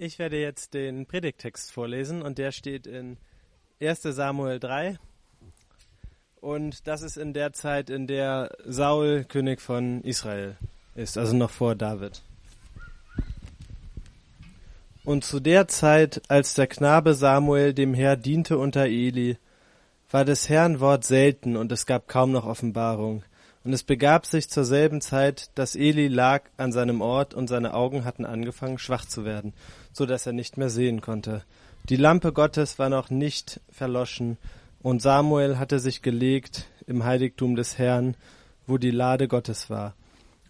Ich werde jetzt den Predigtext vorlesen und der steht in 1 Samuel 3. Und das ist in der Zeit, in der Saul König von Israel ist, also noch vor David. Und zu der Zeit, als der Knabe Samuel dem Herr diente unter Eli, war des Herrn Wort selten und es gab kaum noch Offenbarung. Und es begab sich zur selben Zeit, dass Eli lag an seinem Ort und seine Augen hatten angefangen schwach zu werden, so dass er nicht mehr sehen konnte. Die Lampe Gottes war noch nicht verloschen und Samuel hatte sich gelegt im Heiligtum des Herrn, wo die Lade Gottes war.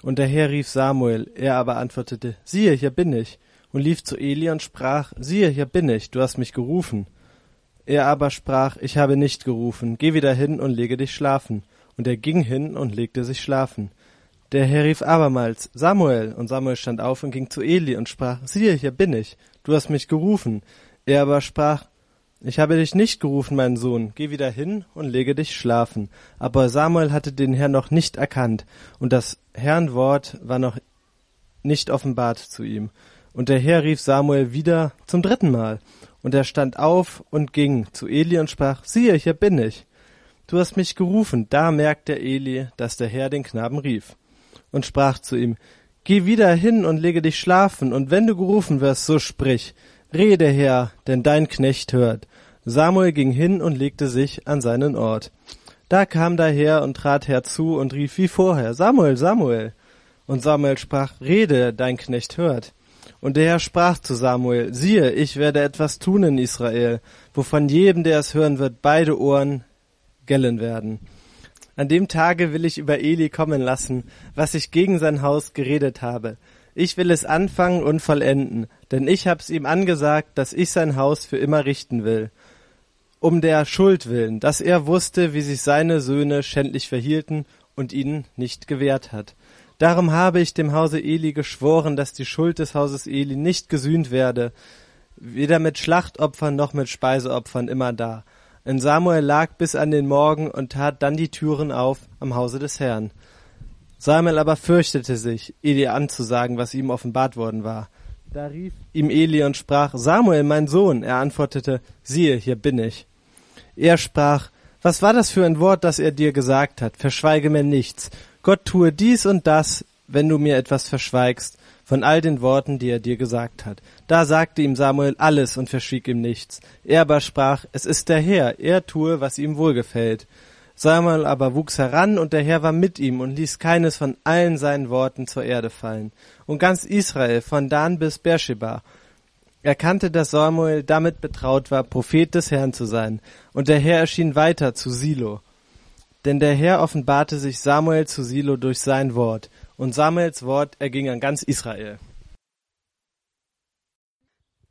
Und der Herr rief Samuel, er aber antwortete, siehe, hier bin ich, und lief zu Eli und sprach, siehe, hier bin ich, du hast mich gerufen. Er aber sprach, ich habe nicht gerufen, geh wieder hin und lege dich schlafen. Und er ging hin und legte sich schlafen. Der Herr rief abermals, Samuel, und Samuel stand auf und ging zu Eli und sprach, siehe, hier bin ich, du hast mich gerufen. Er aber sprach, ich habe dich nicht gerufen, mein Sohn, geh wieder hin und lege dich schlafen. Aber Samuel hatte den Herrn noch nicht erkannt, und das Herrn Wort war noch nicht offenbart zu ihm. Und der Herr rief Samuel wieder zum dritten Mal. Und er stand auf und ging zu Eli und sprach, siehe, hier bin ich. Du hast mich gerufen. Da merkte Eli, dass der Herr den Knaben rief und sprach zu ihm, Geh wieder hin und lege dich schlafen, und wenn du gerufen wirst, so sprich, Rede Herr, denn dein Knecht hört. Samuel ging hin und legte sich an seinen Ort. Da kam der Herr und trat herzu und rief wie vorher, Samuel, Samuel. Und Samuel sprach, Rede, dein Knecht hört. Und der Herr sprach zu Samuel, siehe, ich werde etwas tun in Israel, wovon jedem, der es hören wird, beide Ohren gellen werden. An dem Tage will ich über Eli kommen lassen, was ich gegen sein Haus geredet habe. Ich will es anfangen und vollenden, denn ich hab's ihm angesagt, dass ich sein Haus für immer richten will. Um der Schuld willen, dass er wusste, wie sich seine Söhne schändlich verhielten und ihnen nicht gewährt hat. Darum habe ich dem Hause Eli geschworen, dass die Schuld des Hauses Eli nicht gesühnt werde, weder mit Schlachtopfern noch mit Speiseopfern immer da. Und Samuel lag bis an den Morgen und tat dann die Türen auf am Hause des Herrn. Samuel aber fürchtete sich, Eli anzusagen, was ihm offenbart worden war. Da rief ihm Eli und sprach, Samuel, mein Sohn. Er antwortete, siehe, hier bin ich. Er sprach, was war das für ein Wort, das er dir gesagt hat? Verschweige mir nichts. Gott tue dies und das, wenn du mir etwas verschweigst von all den Worten, die er dir gesagt hat. Da sagte ihm Samuel alles und verschwieg ihm nichts. Er aber sprach, es ist der Herr, er tue, was ihm wohlgefällt. Samuel aber wuchs heran, und der Herr war mit ihm und ließ keines von allen seinen Worten zur Erde fallen. Und ganz Israel, von Dan bis Beersheba, erkannte, dass Samuel damit betraut war, Prophet des Herrn zu sein. Und der Herr erschien weiter zu Silo. Denn der Herr offenbarte sich Samuel zu Silo durch sein Wort und Samuels Wort erging an ganz Israel.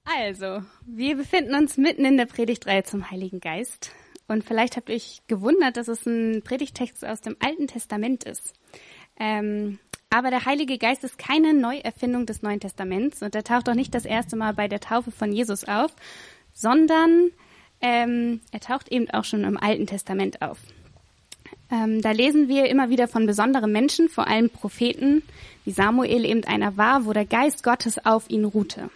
Also, wir befinden uns mitten in der Predigtreihe zum Heiligen Geist. Und vielleicht habt ihr euch gewundert, dass es ein Predigtext aus dem Alten Testament ist. Ähm, aber der Heilige Geist ist keine Neuerfindung des Neuen Testaments und er taucht auch nicht das erste Mal bei der Taufe von Jesus auf, sondern ähm, er taucht eben auch schon im Alten Testament auf. Ähm, da lesen wir immer wieder von besonderen Menschen, vor allem Propheten, wie Samuel eben einer war, wo der Geist Gottes auf ihn ruhte.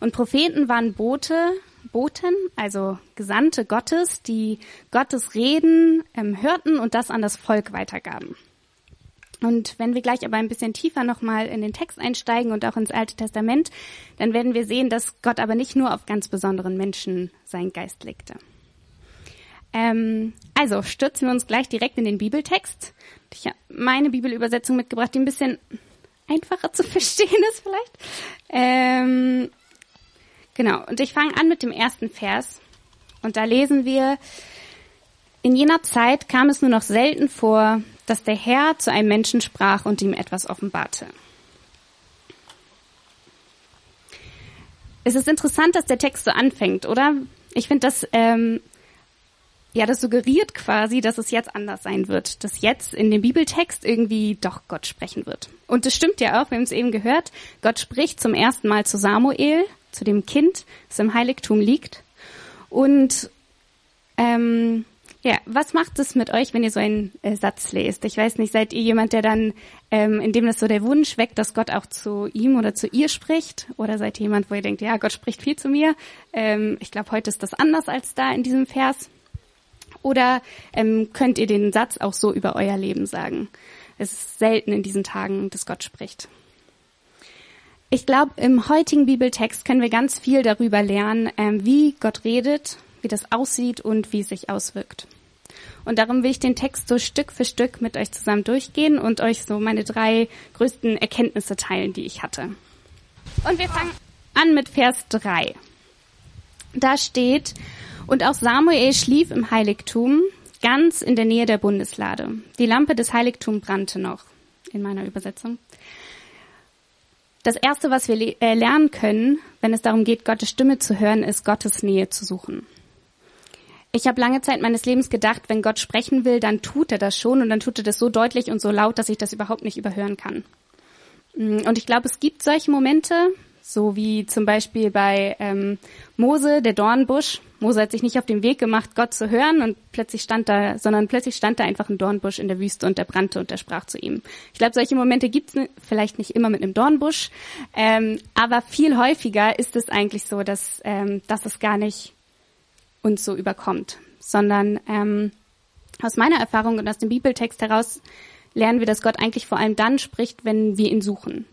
Und Propheten waren Bote, Boten, also Gesandte Gottes, die Gottes Reden ähm, hörten und das an das Volk weitergaben. Und wenn wir gleich aber ein bisschen tiefer nochmal in den Text einsteigen und auch ins Alte Testament, dann werden wir sehen, dass Gott aber nicht nur auf ganz besonderen Menschen seinen Geist legte. Ähm, also stürzen wir uns gleich direkt in den Bibeltext. Ich habe meine Bibelübersetzung mitgebracht, die ein bisschen einfacher zu verstehen ist vielleicht. Ähm, genau, und ich fange an mit dem ersten Vers. Und da lesen wir, in jener Zeit kam es nur noch selten vor, dass der Herr zu einem Menschen sprach und ihm etwas offenbarte. Es ist interessant, dass der Text so anfängt, oder? Ich finde das ähm, ja, das suggeriert quasi, dass es jetzt anders sein wird, dass jetzt in dem Bibeltext irgendwie doch Gott sprechen wird. Und das stimmt ja auch, wir haben es eben gehört, Gott spricht zum ersten Mal zu Samuel, zu dem Kind, das im Heiligtum liegt. Und ähm, Ja, was macht es mit euch, wenn ihr so einen äh, Satz lest? Ich weiß nicht, seid ihr jemand, der dann, ähm, in dem das so der Wunsch weckt, dass Gott auch zu ihm oder zu ihr spricht? Oder seid ihr jemand, wo ihr denkt, ja, Gott spricht viel zu mir? Ähm, ich glaube, heute ist das anders als da in diesem Vers. Oder ähm, könnt ihr den Satz auch so über euer Leben sagen? Es ist selten in diesen Tagen, dass Gott spricht. Ich glaube, im heutigen Bibeltext können wir ganz viel darüber lernen, ähm, wie Gott redet, wie das aussieht und wie es sich auswirkt. Und darum will ich den Text so Stück für Stück mit euch zusammen durchgehen und euch so meine drei größten Erkenntnisse teilen, die ich hatte. Und wir fangen an mit Vers 3. Da steht, und auch Samuel schlief im Heiligtum, ganz in der Nähe der Bundeslade. Die Lampe des Heiligtums brannte noch, in meiner Übersetzung. Das erste, was wir äh, lernen können, wenn es darum geht, Gottes Stimme zu hören, ist Gottes Nähe zu suchen. Ich habe lange Zeit meines Lebens gedacht, wenn Gott sprechen will, dann tut er das schon und dann tut er das so deutlich und so laut, dass ich das überhaupt nicht überhören kann. Mm, und ich glaube, es gibt solche Momente, so wie zum Beispiel bei ähm, Mose, der Dornbusch. Mose hat sich nicht auf den Weg gemacht, Gott zu hören und plötzlich stand da, sondern plötzlich stand da einfach ein Dornbusch in der Wüste und der brannte und der sprach zu ihm. Ich glaube, solche Momente gibt's vielleicht nicht immer mit einem Dornbusch, ähm, aber viel häufiger ist es eigentlich so, dass, ähm, dass es gar nicht uns so überkommt, sondern ähm, aus meiner Erfahrung und aus dem Bibeltext heraus lernen wir, dass Gott eigentlich vor allem dann spricht, wenn wir ihn suchen,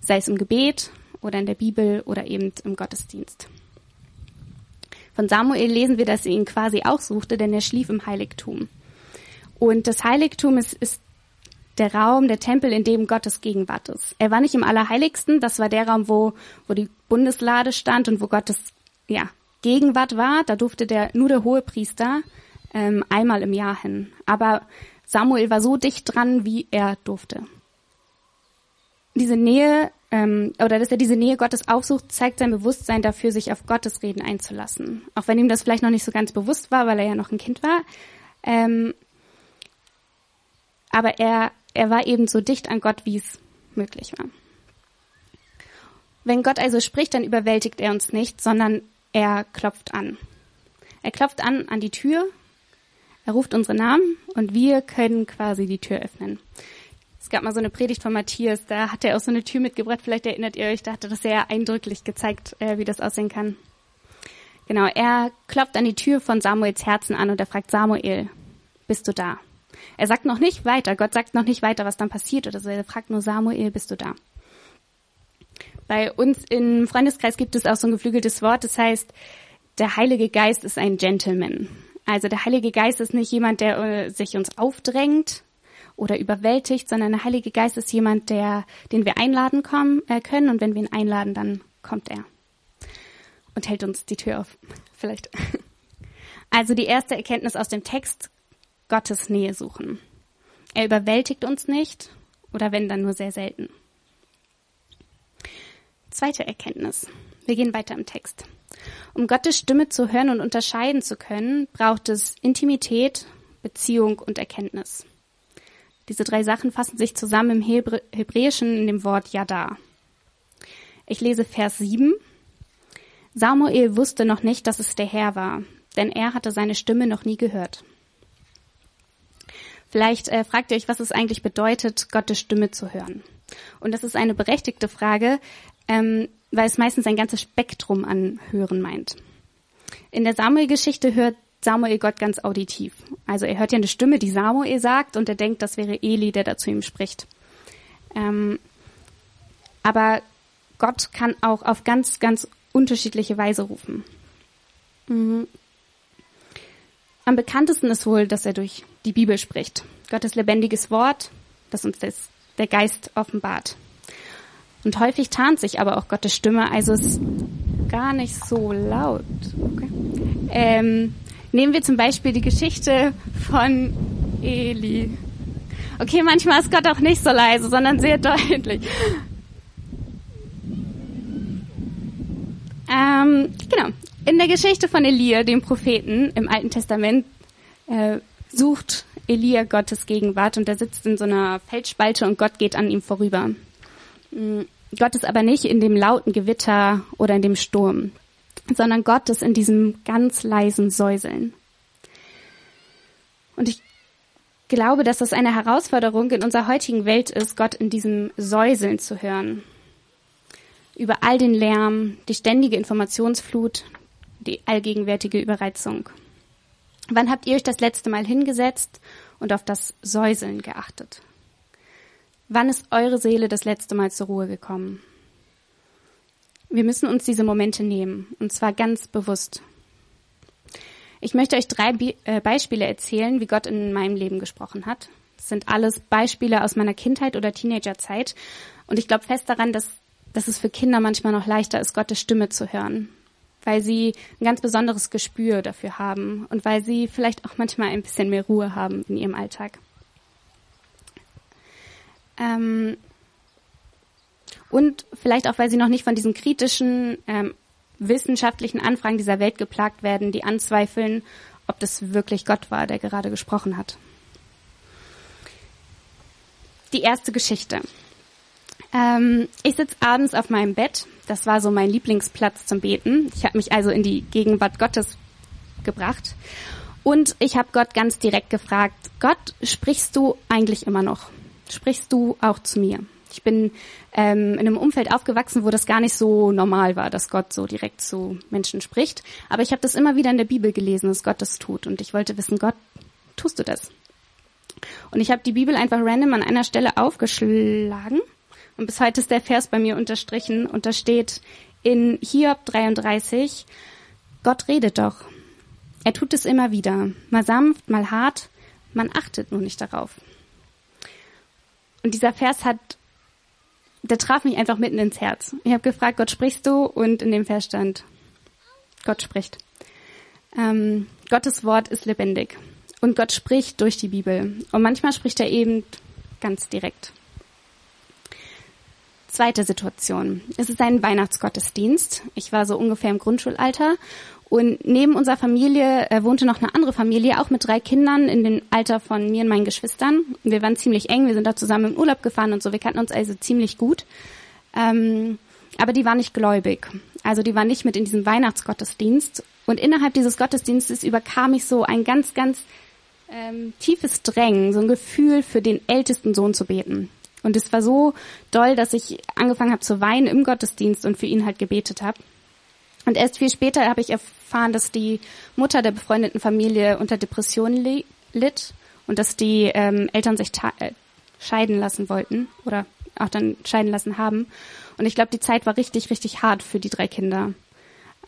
sei es im Gebet oder in der Bibel oder eben im Gottesdienst. Von Samuel lesen wir, dass er ihn quasi auch suchte, denn er schlief im Heiligtum. Und das Heiligtum ist, ist der Raum, der Tempel, in dem Gottes Gegenwart ist. Er war nicht im Allerheiligsten, das war der Raum, wo, wo die Bundeslade stand und wo Gottes ja, Gegenwart war, da durfte der nur der hohe Priester ähm, einmal im Jahr hin. Aber Samuel war so dicht dran, wie er durfte. Diese Nähe ähm, oder dass er diese Nähe Gottes aufsucht, zeigt sein Bewusstsein dafür, sich auf Gottes Reden einzulassen. Auch wenn ihm das vielleicht noch nicht so ganz bewusst war, weil er ja noch ein Kind war. Ähm, aber er, er war eben so dicht an Gott, wie es möglich war. Wenn Gott also spricht, dann überwältigt er uns nicht, sondern er klopft an. Er klopft an an die Tür, er ruft unsere Namen und wir können quasi die Tür öffnen. Gab mal so eine Predigt von Matthias, da hat er auch so eine Tür mitgebracht, vielleicht erinnert ihr euch, da hat er das sehr eindrücklich gezeigt, äh, wie das aussehen kann. Genau, er klopft an die Tür von Samuels Herzen an und er fragt Samuel, bist du da? Er sagt noch nicht weiter, Gott sagt noch nicht weiter, was dann passiert oder so, er fragt nur Samuel, bist du da? Bei uns im Freundeskreis gibt es auch so ein geflügeltes Wort, das heißt, der Heilige Geist ist ein Gentleman. Also der Heilige Geist ist nicht jemand, der äh, sich uns aufdrängt oder überwältigt, sondern der Heilige Geist ist jemand, der, den wir einladen kommen, äh, können und wenn wir ihn einladen, dann kommt er und hält uns die Tür auf. Vielleicht. Also die erste Erkenntnis aus dem Text, Gottes Nähe suchen. Er überwältigt uns nicht oder wenn dann nur sehr selten. Zweite Erkenntnis. Wir gehen weiter im Text. Um Gottes Stimme zu hören und unterscheiden zu können, braucht es Intimität, Beziehung und Erkenntnis. Diese drei Sachen fassen sich zusammen im Hebrä Hebräischen in dem Wort Yada. Ich lese Vers 7. Samuel wusste noch nicht, dass es der Herr war, denn er hatte seine Stimme noch nie gehört. Vielleicht äh, fragt ihr euch, was es eigentlich bedeutet, Gottes Stimme zu hören. Und das ist eine berechtigte Frage, ähm, weil es meistens ein ganzes Spektrum an Hören meint. In der Samuel-Geschichte hört Samuel Gott ganz auditiv. Also er hört ja eine Stimme, die Samuel sagt, und er denkt, das wäre Eli, der da zu ihm spricht. Ähm, aber Gott kann auch auf ganz, ganz unterschiedliche Weise rufen. Mhm. Am bekanntesten ist wohl, dass er durch die Bibel spricht. Gottes lebendiges Wort, das uns das, der Geist offenbart. Und häufig tarnt sich aber auch Gottes Stimme, also ist gar nicht so laut. Okay. Ähm, nehmen wir zum Beispiel die Geschichte von Eli. Okay, manchmal ist Gott auch nicht so leise, sondern sehr deutlich. Ähm, genau. In der Geschichte von Elia, dem Propheten im Alten Testament, äh, sucht Elia Gottes Gegenwart und er sitzt in so einer Felsspalte und Gott geht an ihm vorüber. Mm, Gott ist aber nicht in dem lauten Gewitter oder in dem Sturm, sondern Gott ist in diesem ganz leisen Säuseln. Und ich glaube, dass das eine Herausforderung in unserer heutigen Welt ist, Gott in diesem Säuseln zu hören. Über all den Lärm, die ständige Informationsflut, die allgegenwärtige Überreizung. Wann habt ihr euch das letzte Mal hingesetzt und auf das Säuseln geachtet? Wann ist eure Seele das letzte Mal zur Ruhe gekommen? Wir müssen uns diese Momente nehmen, und zwar ganz bewusst. Ich möchte euch drei Be äh, Beispiele erzählen, wie Gott in meinem Leben gesprochen hat. Das sind alles Beispiele aus meiner Kindheit oder Teenagerzeit. Und ich glaube fest daran, dass, dass es für Kinder manchmal noch leichter ist, Gottes Stimme zu hören. Weil sie ein ganz besonderes Gespür dafür haben und weil sie vielleicht auch manchmal ein bisschen mehr Ruhe haben in ihrem Alltag. Ähm, und vielleicht auch, weil sie noch nicht von diesen kritischen ähm, wissenschaftlichen Anfragen dieser Welt geplagt werden, die anzweifeln, ob das wirklich Gott war, der gerade gesprochen hat. Die erste Geschichte. Ähm, ich sitze abends auf meinem Bett. Das war so mein Lieblingsplatz zum Beten. Ich habe mich also in die Gegenwart Gottes gebracht. Und ich habe Gott ganz direkt gefragt, Gott, sprichst du eigentlich immer noch? Sprichst du auch zu mir? Ich bin ähm, in einem Umfeld aufgewachsen, wo das gar nicht so normal war, dass Gott so direkt zu Menschen spricht. Aber ich habe das immer wieder in der Bibel gelesen, dass Gott das tut. Und ich wollte wissen, Gott, tust du das? Und ich habe die Bibel einfach random an einer Stelle aufgeschlagen. Und bis heute ist der Vers bei mir unterstrichen. Und da steht in Hiob 33, Gott redet doch. Er tut es immer wieder. Mal sanft, mal hart. Man achtet nur nicht darauf. Und dieser Vers hat der traf mich einfach mitten ins Herz. Ich habe gefragt, Gott sprichst du? Und in dem Vers stand, Gott spricht. Ähm, Gottes Wort ist lebendig. Und Gott spricht durch die Bibel. Und manchmal spricht er eben ganz direkt. Zweite Situation. Es ist ein Weihnachtsgottesdienst. Ich war so ungefähr im Grundschulalter und neben unserer Familie äh, wohnte noch eine andere Familie, auch mit drei Kindern in dem Alter von mir und meinen Geschwistern. Wir waren ziemlich eng, wir sind da zusammen im Urlaub gefahren und so. Wir kannten uns also ziemlich gut. Ähm, aber die waren nicht gläubig. Also die waren nicht mit in diesem Weihnachtsgottesdienst. Und innerhalb dieses Gottesdienstes überkam mich so ein ganz, ganz ähm, tiefes Drängen, so ein Gefühl für den ältesten Sohn zu beten. Und es war so doll, dass ich angefangen habe zu weinen im Gottesdienst und für ihn halt gebetet habe. Und erst viel später habe ich erfahren, dass die Mutter der befreundeten Familie unter Depressionen li litt und dass die ähm, Eltern sich äh, scheiden lassen wollten oder auch dann scheiden lassen haben. Und ich glaube, die Zeit war richtig, richtig hart für die drei Kinder.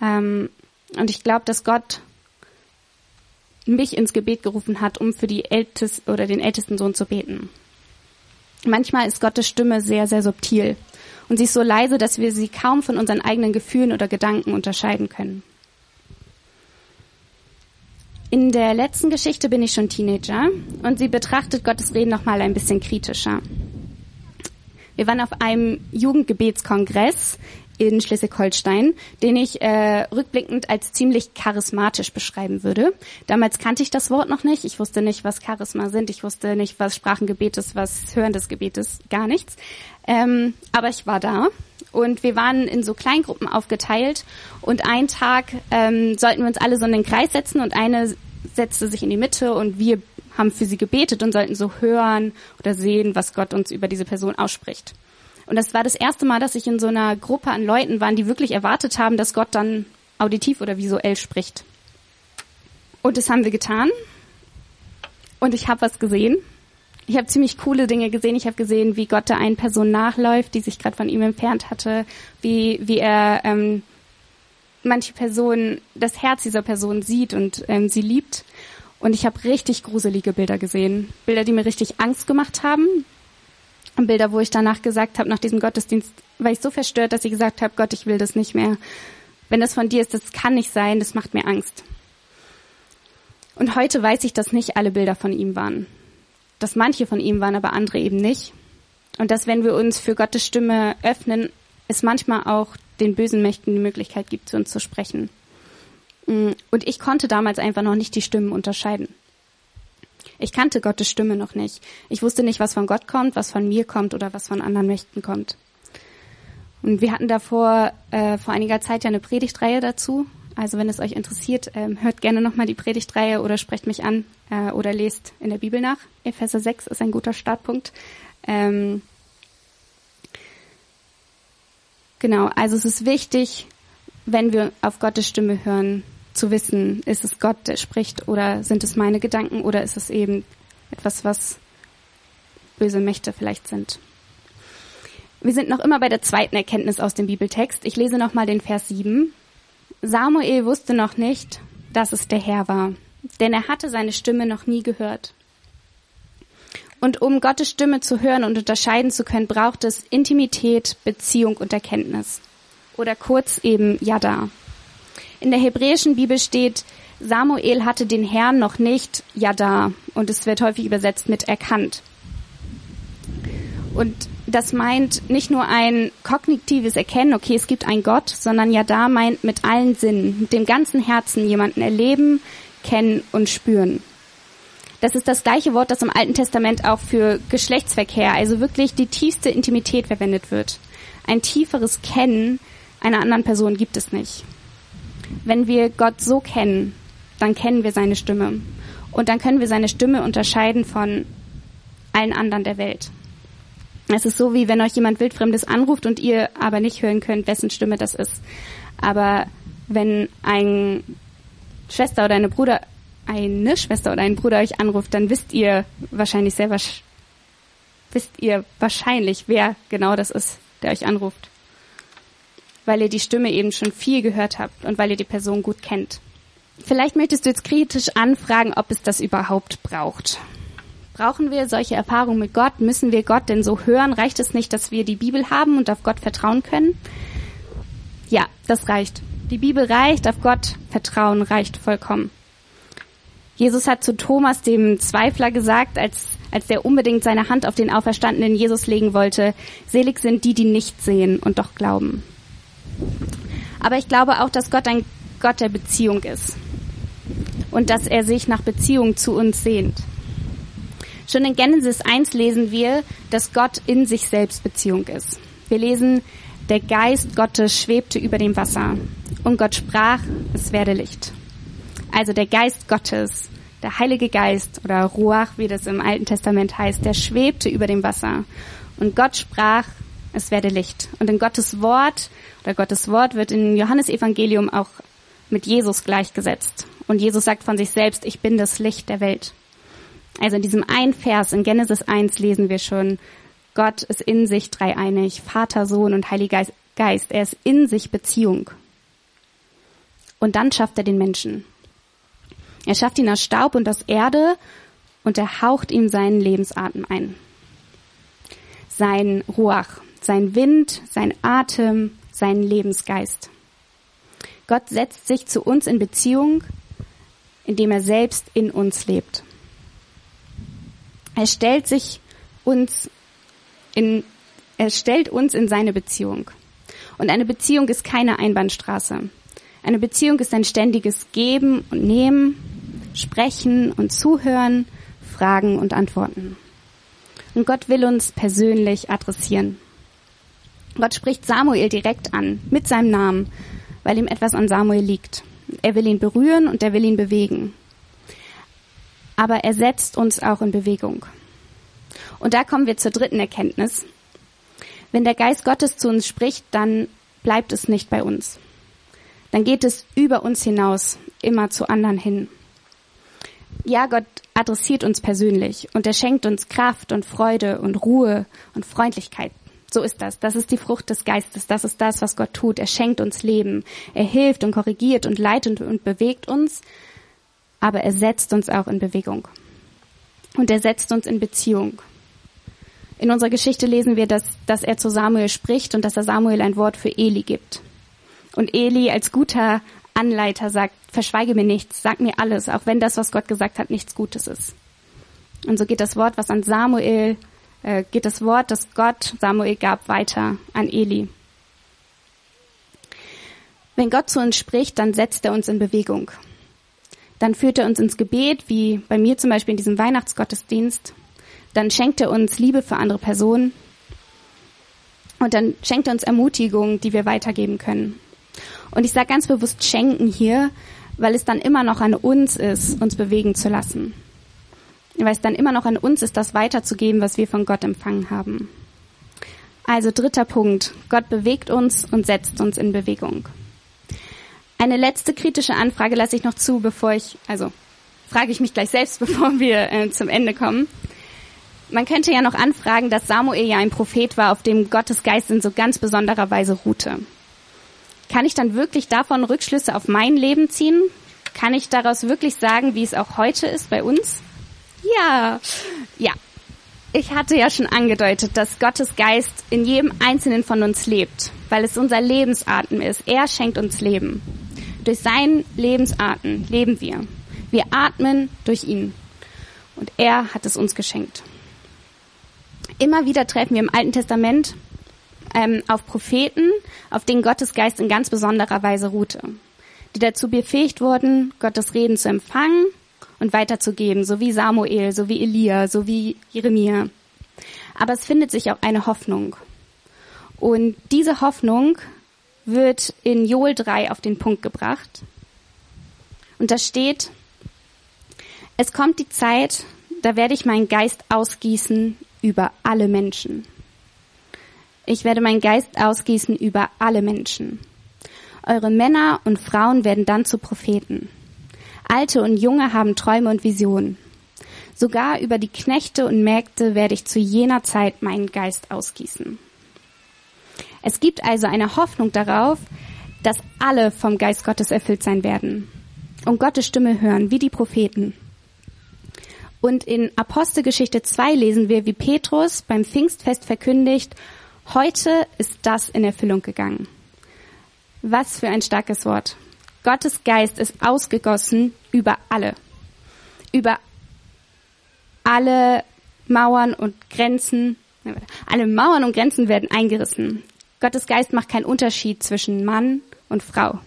Ähm, und ich glaube, dass Gott mich ins Gebet gerufen hat, um für die ältest oder den ältesten Sohn zu beten. Manchmal ist Gottes Stimme sehr, sehr subtil und sie ist so leise, dass wir sie kaum von unseren eigenen Gefühlen oder Gedanken unterscheiden können. In der letzten Geschichte bin ich schon Teenager und sie betrachtet Gottes Reden noch mal ein bisschen kritischer. Wir waren auf einem Jugendgebetskongress in Schleswig-Holstein, den ich äh, rückblickend als ziemlich charismatisch beschreiben würde. Damals kannte ich das Wort noch nicht. Ich wusste nicht, was Charisma sind. Ich wusste nicht, was Sprachengebet ist, was Hörendes Gebet ist. Gar nichts. Ähm, aber ich war da und wir waren in so Kleingruppen aufgeteilt und einen Tag ähm, sollten wir uns alle so in den Kreis setzen und eine setzte sich in die Mitte und wir haben für sie gebetet und sollten so hören oder sehen, was Gott uns über diese Person ausspricht. Und das war das erste Mal, dass ich in so einer Gruppe an Leuten war, die wirklich erwartet haben, dass Gott dann auditiv oder visuell spricht. Und das haben wir getan. Und ich habe was gesehen. Ich habe ziemlich coole Dinge gesehen. Ich habe gesehen, wie Gott der einen Person nachläuft, die sich gerade von ihm entfernt hatte, wie, wie er ähm, manche Personen, das Herz dieser Person sieht und ähm, sie liebt. Und ich habe richtig gruselige Bilder gesehen. Bilder, die mir richtig Angst gemacht haben. Bilder, wo ich danach gesagt habe, nach diesem Gottesdienst, war ich so verstört, dass ich gesagt habe, Gott, ich will das nicht mehr. Wenn das von dir ist, das kann nicht sein, das macht mir Angst. Und heute weiß ich, dass nicht alle Bilder von ihm waren dass manche von ihm waren, aber andere eben nicht. Und dass wenn wir uns für Gottes Stimme öffnen, es manchmal auch den bösen Mächten die Möglichkeit gibt, zu uns zu sprechen. Mm, und ich konnte damals einfach noch nicht die Stimmen unterscheiden. Ich kannte Gottes Stimme noch nicht. Ich wusste nicht, was von Gott kommt, was von mir kommt oder was von anderen Mächten kommt. Und wir hatten davor äh, vor einiger Zeit ja eine Predigtreihe dazu, Also wenn es euch interessiert, ähm, hört gerne nochmal die Predigtreihe oder sprecht mich an äh, oder lest in der Bibel nach. Epheser 6 ist ein guter Startpunkt. Ähm, genau, also es ist wichtig, wenn wir auf Gottes Stimme hören, zu wissen, ist es Gott, der spricht oder sind es meine Gedanken oder ist es eben etwas, was böse Mächte vielleicht sind. Wir sind noch immer bei der zweiten Erkenntnis aus dem Bibeltext. Ich lese nochmal den Vers 7. Samuel wusste noch nicht, dass es der Herr war, denn er hatte seine Stimme noch nie gehört. Und um Gottes Stimme zu hören und unterscheiden zu können, braucht es Intimität, Beziehung und Erkenntnis. Oder kurz eben Yada. In der hebräischen Bibel steht, Samuel hatte den Herrn noch nicht Yada und es wird häufig übersetzt mit erkannt. Und das meint nicht nur ein kognitives Erkennen, okay, es gibt einen Gott, sondern Yada meint mit allen Sinnen, mit dem ganzen Herzen jemanden erleben, kennen und spüren. Das ist das gleiche Wort, das im Alten Testament auch für Geschlechtsverkehr, also wirklich die tiefste Intimität verwendet wird. Ein tieferes Kennen einer anderen Person gibt es nicht. Wenn wir Gott so kennen, dann kennen wir seine Stimme. Und dann können wir seine Stimme unterscheiden von allen anderen der Welt. Es ist so, wie wenn euch jemand Wildfremdes anruft und ihr aber nicht hören könnt, wessen Stimme das ist. Aber wenn ein Schwester oder eine Bruder, eine Schwester oder ein Bruder euch anruft, dann wisst ihr wahrscheinlich sehr wisst ihr wahrscheinlich, wer genau das ist, der euch anruft weil ihr die Stimme eben schon viel gehört habt und weil ihr die Person gut kennt. Vielleicht möchtest du jetzt kritisch anfragen, ob es das überhaupt braucht. Brauchen wir solche Erfahrungen mit Gott? Müssen wir Gott denn so hören? Reicht es nicht, dass wir die Bibel haben und auf Gott vertrauen können? Ja, das reicht. Die Bibel reicht, auf Gott vertrauen reicht vollkommen. Jesus hat zu Thomas, dem Zweifler, gesagt, als, als der unbedingt seine Hand auf den auferstandenen Jesus legen wollte, selig sind die, die nicht sehen und doch glauben. Aber ich glaube auch, dass Gott ein Gott der Beziehung ist und dass er sich nach Beziehung zu uns sehnt. Schon in Genesis 1 lesen wir, dass Gott in sich selbst Beziehung ist. Wir lesen, der Geist Gottes schwebte über dem Wasser und Gott sprach, es werde Licht. Also der Geist Gottes, der Heilige Geist oder Ruach, wie das im Alten Testament heißt, der schwebte über dem Wasser und Gott sprach, es werde Licht. Und in Gottes Wort oder Gottes Wort wird in Johannes Evangelium auch mit Jesus gleichgesetzt. Und Jesus sagt von sich selbst, ich bin das Licht der Welt. Also in diesem einen Vers in Genesis 1 lesen wir schon, Gott ist in sich dreieinig, Vater, Sohn und Heiliger Geist. Er ist in sich Beziehung. Und dann schafft er den Menschen. Er schafft ihn aus Staub und aus Erde und er haucht ihm seinen Lebensatem ein. Sein Ruach, sein Wind, sein Atem, sein Lebensgeist. Gott setzt sich zu uns in Beziehung, indem er selbst in uns lebt. Er stellt sich uns in, er stellt uns in seine Beziehung. Und eine Beziehung ist keine Einbahnstraße. Eine Beziehung ist ein ständiges Geben und Nehmen, Sprechen und Zuhören, Fragen und Antworten. Und Gott will uns persönlich adressieren. Gott spricht Samuel direkt an, mit seinem Namen, weil ihm etwas an Samuel liegt. Er will ihn berühren und er will ihn bewegen. Aber er setzt uns auch in Bewegung. Und da kommen wir zur dritten Erkenntnis. Wenn der Geist Gottes zu uns spricht, dann bleibt es nicht bei uns. Dann geht es über uns hinaus, immer zu anderen hin. Ja, Gott adressiert uns persönlich und er schenkt uns Kraft und Freude und Ruhe und Freundlichkeit. So ist das. Das ist die Frucht des Geistes. Das ist das, was Gott tut. Er schenkt uns Leben. Er hilft und korrigiert und leitet und bewegt uns. Aber er setzt uns auch in Bewegung. Und er setzt uns in Beziehung. In unserer Geschichte lesen wir, dass, dass er zu Samuel spricht und dass er Samuel ein Wort für Eli gibt. Und Eli als guter Anleiter sagt, verschweige mir nichts, sag mir alles, auch wenn das, was Gott gesagt hat, nichts Gutes ist. Und so geht das Wort, was an Samuel äh, geht das Wort, das Gott Samuel gab, weiter an Eli. Wenn Gott zu uns spricht, dann setzt er uns in Bewegung. Dann führt er uns ins Gebet, wie bei mir zum Beispiel in diesem Weihnachtsgottesdienst. Dann schenkt er uns Liebe für andere Personen. Und dann schenkt er uns Ermutigung, die wir weitergeben können. Und ich sage ganz bewusst schenken hier, weil es dann immer noch an uns ist, uns bewegen zu lassen. Weil es dann immer noch an uns ist, das weiterzugeben, was wir von Gott empfangen haben. Also dritter Punkt. Gott bewegt uns und setzt uns in Bewegung. Eine letzte kritische Anfrage lasse ich noch zu, bevor ich, also frage ich mich gleich selbst, bevor wir äh, zum Ende kommen. Man könnte ja noch anfragen, dass Samuel ja ein Prophet war, auf dem Gottes Geist in so ganz besonderer Weise ruhte. Kann ich dann wirklich davon Rückschlüsse auf mein Leben ziehen? Kann ich daraus wirklich sagen, wie es auch heute ist bei uns? Ja, ja. Ich hatte ja schon angedeutet, dass Gottes Geist in jedem Einzelnen von uns lebt, weil es unser Lebensatem ist. Er schenkt uns Leben. Durch seinen Lebensatem leben wir. Wir atmen durch ihn. Und er hat es uns geschenkt. Immer wieder treffen wir im Alten Testament ähm, auf Propheten, auf denen Gottes Geist in ganz besonderer Weise ruhte, die dazu befähigt wurden, Gottes Reden zu empfangen und weiterzugeben, so wie Samuel, so wie Elia, so wie Jeremia. Aber es findet sich auch eine Hoffnung. Und diese Hoffnung wird in Joel 3 auf den Punkt gebracht. Und da steht, es kommt die Zeit, da werde ich meinen Geist ausgießen über alle Menschen. Ich werde meinen Geist ausgießen über alle Menschen. Eure Männer und Frauen werden dann zu Propheten. Alte und Junge haben Träume und Visionen. Sogar über die Knechte und Mägde werde ich zu jener Zeit meinen Geist ausgießen. Es gibt also eine Hoffnung darauf, dass alle vom Geist Gottes erfüllt sein werden und Gottes Stimme hören, wie die Propheten. Und in Apostelgeschichte 2 lesen wir, wie Petrus beim Pfingstfest verkündigt, heute ist das in Erfüllung gegangen. Was für ein starkes Wort. Gottes Geist ist ausgegossen über alle. Über alle Mauern und Grenzen. Alle Mauern und Grenzen werden eingerissen. Gottes Geist macht keinen Unterschied zwischen Mann und Frau,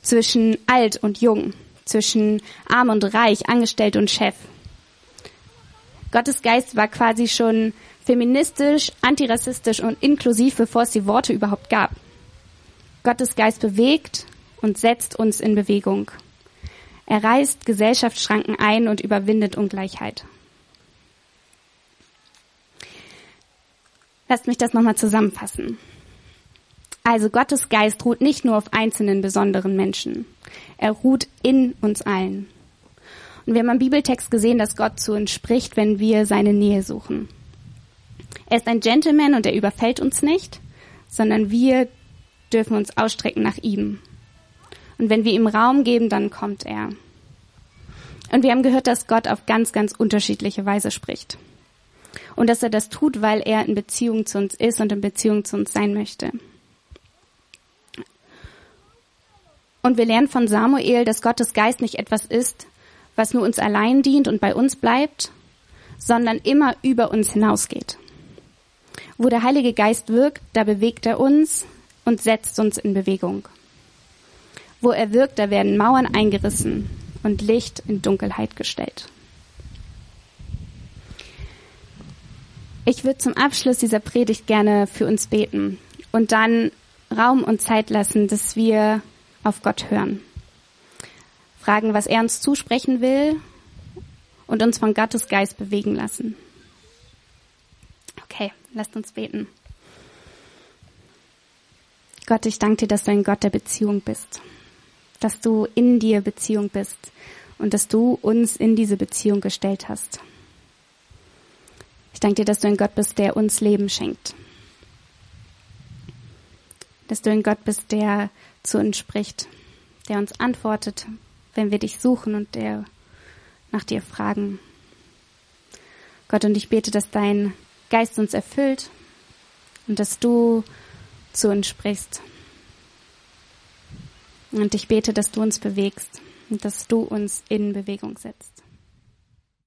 zwischen alt und jung, zwischen arm und reich, angestellt und Chef. Gottes Geist war quasi schon feministisch, antirassistisch und inklusiv, bevor es die Worte überhaupt gab. Gottes Geist bewegt und setzt uns in Bewegung. Er reißt Gesellschaftsschranken ein und überwindet Ungleichheit. Lasst mich das nochmal zusammenfassen. Also Gottes Geist ruht nicht nur auf einzelnen besonderen Menschen. Er ruht in uns allen. Und wir haben am Bibeltext gesehen, dass Gott zu uns spricht, wenn wir seine Nähe suchen. Er ist ein Gentleman und er überfällt uns nicht, sondern wir dürfen uns ausstrecken nach ihm. Und wenn wir ihm Raum geben, dann kommt er. Und wir haben gehört, dass Gott auf ganz, ganz unterschiedliche Weise spricht. Und dass er das tut, weil er in Beziehung zu uns ist und in Beziehung zu uns sein möchte. Und wir lernen von Samuel, dass Gottes Geist nicht etwas ist, was nur uns allein dient und bei uns bleibt, sondern immer über uns hinausgeht. Wo der Heilige Geist wirkt, da bewegt er uns und setzt uns in Bewegung. Wo er wirkt, da werden Mauern eingerissen und Licht in Dunkelheit gestellt. Ich würde zum Abschluss dieser Predigt gerne für uns beten und dann Raum und Zeit lassen, dass wir auf Gott hören. Fragen, was er uns zusprechen will und uns von Gottes Geist bewegen lassen. Okay, lasst uns beten. Gott, ich danke dir, dass du ein Gott der Beziehung bist dass du in dir Beziehung bist und dass du uns in diese Beziehung gestellt hast. Ich danke dir, dass du ein Gott bist, der uns Leben schenkt. Dass du ein Gott bist, der zu uns spricht, der uns antwortet, wenn wir dich suchen und der nach dir fragen. Gott, und ich bete, dass dein Geist uns erfüllt und dass du zu uns sprichst. Und ich bete, dass du uns bewegst und dass du uns in Bewegung setzt.